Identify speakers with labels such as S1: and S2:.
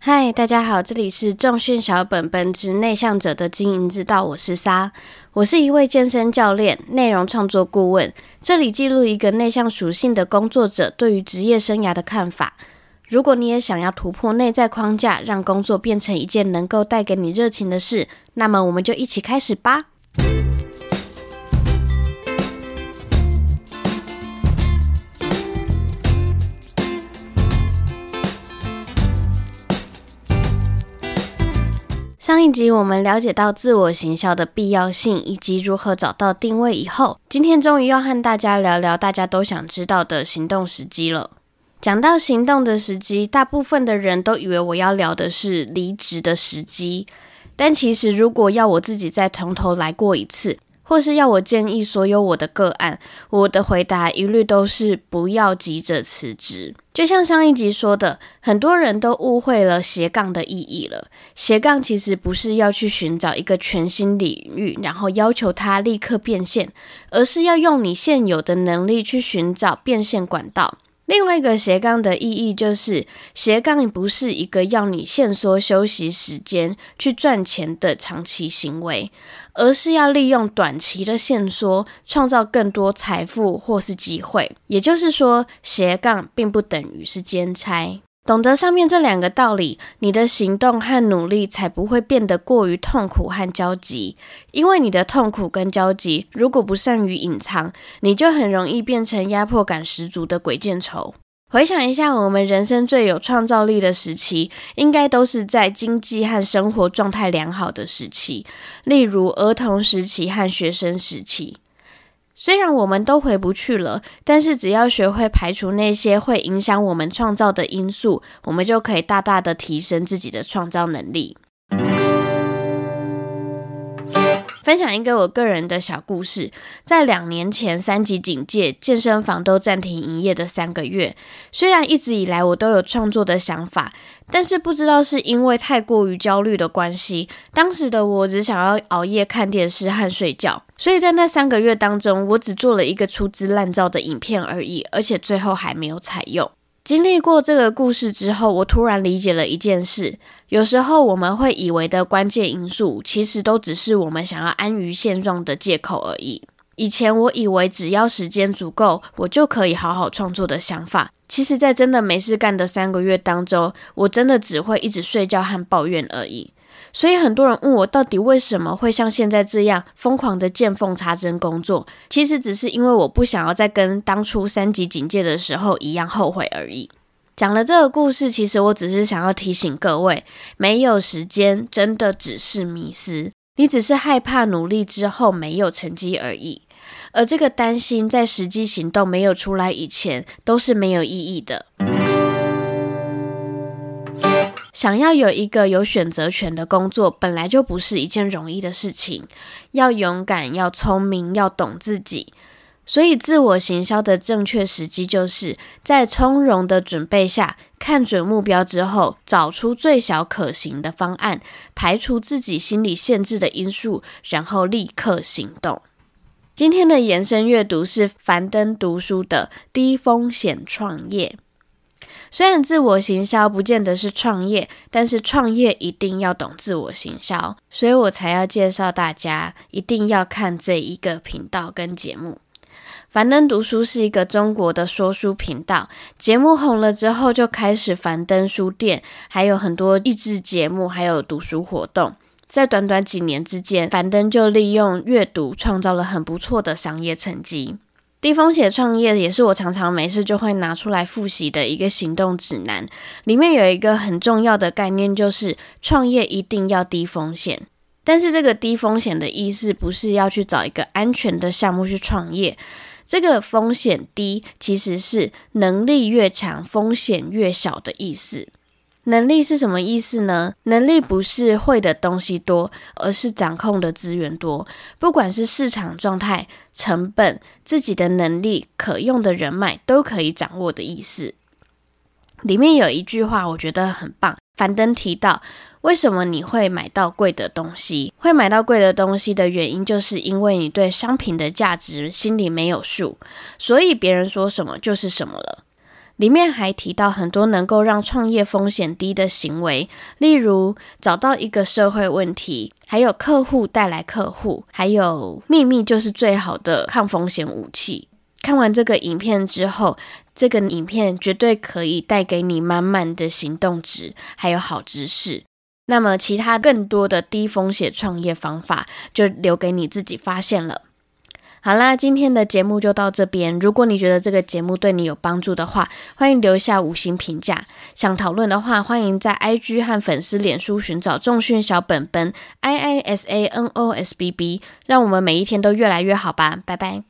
S1: 嗨，大家好，这里是重训小本本之内向者的经营之道，我是沙，我是一位健身教练、内容创作顾问，这里记录一个内向属性的工作者对于职业生涯的看法。如果你也想要突破内在框架，让工作变成一件能够带给你热情的事，那么我们就一起开始吧。上一集我们了解到自我行销的必要性以及如何找到定位以后，今天终于要和大家聊聊大家都想知道的行动时机了。讲到行动的时机，大部分的人都以为我要聊的是离职的时机，但其实如果要我自己再从头来过一次。或是要我建议所有我的个案，我的回答一律都是不要急着辞职。就像上一集说的，很多人都误会了斜杠的意义了。斜杠其实不是要去寻找一个全新领域，然后要求它立刻变现，而是要用你现有的能力去寻找变现管道。另外一个斜杠的意义就是，斜杠不是一个要你限缩休息时间去赚钱的长期行为，而是要利用短期的限缩，创造更多财富或是机会。也就是说，斜杠并不等于是兼差。懂得上面这两个道理，你的行动和努力才不会变得过于痛苦和焦急。因为你的痛苦跟焦急，如果不善于隐藏，你就很容易变成压迫感十足的鬼见愁。回想一下，我们人生最有创造力的时期，应该都是在经济和生活状态良好的时期，例如儿童时期和学生时期。虽然我们都回不去了，但是只要学会排除那些会影响我们创造的因素，我们就可以大大的提升自己的创造能力。分享一个我个人的小故事，在两年前三级警戒，健身房都暂停营业的三个月。虽然一直以来我都有创作的想法，但是不知道是因为太过于焦虑的关系，当时的我只想要熬夜看电视和睡觉。所以在那三个月当中，我只做了一个粗制滥造的影片而已，而且最后还没有采用。经历过这个故事之后，我突然理解了一件事：有时候我们会以为的关键因素，其实都只是我们想要安于现状的借口而已。以前我以为只要时间足够，我就可以好好创作的想法，其实，在真的没事干的三个月当中，我真的只会一直睡觉和抱怨而已。所以很多人问我，到底为什么会像现在这样疯狂的见缝插针工作？其实只是因为我不想要再跟当初三级警戒的时候一样后悔而已。讲了这个故事，其实我只是想要提醒各位，没有时间真的只是迷失，你只是害怕努力之后没有成绩而已。而这个担心在实际行动没有出来以前，都是没有意义的。想要有一个有选择权的工作，本来就不是一件容易的事情。要勇敢，要聪明，要懂自己。所以，自我行销的正确时机，就是在从容的准备下，看准目标之后，找出最小可行的方案，排除自己心理限制的因素，然后立刻行动。今天的延伸阅读是樊登读书的《低风险创业》。虽然自我行销不见得是创业，但是创业一定要懂自我行销，所以我才要介绍大家一定要看这一个频道跟节目。樊登读书是一个中国的说书频道，节目红了之后就开始樊登书店，还有很多益智节目，还有读书活动。在短短几年之间，樊登就利用阅读创造了很不错的商业成绩。低风险创业也是我常常没事就会拿出来复习的一个行动指南。里面有一个很重要的概念，就是创业一定要低风险。但是这个低风险的意思，不是要去找一个安全的项目去创业。这个风险低，其实是能力越强，风险越小的意思。能力是什么意思呢？能力不是会的东西多，而是掌控的资源多。不管是市场状态、成本、自己的能力、可用的人脉，都可以掌握的意思。里面有一句话，我觉得很棒。樊登提到，为什么你会买到贵的东西？会买到贵的东西的原因，就是因为你对商品的价值心里没有数，所以别人说什么就是什么了。里面还提到很多能够让创业风险低的行为，例如找到一个社会问题，还有客户带来客户，还有秘密就是最好的抗风险武器。看完这个影片之后，这个影片绝对可以带给你满满的行动值，还有好知识。那么，其他更多的低风险创业方法，就留给你自己发现了。好啦，今天的节目就到这边。如果你觉得这个节目对你有帮助的话，欢迎留下五星评价。想讨论的话，欢迎在 IG 和粉丝脸书寻找重训小本本 I I S A N O S B B，让我们每一天都越来越好吧。拜拜。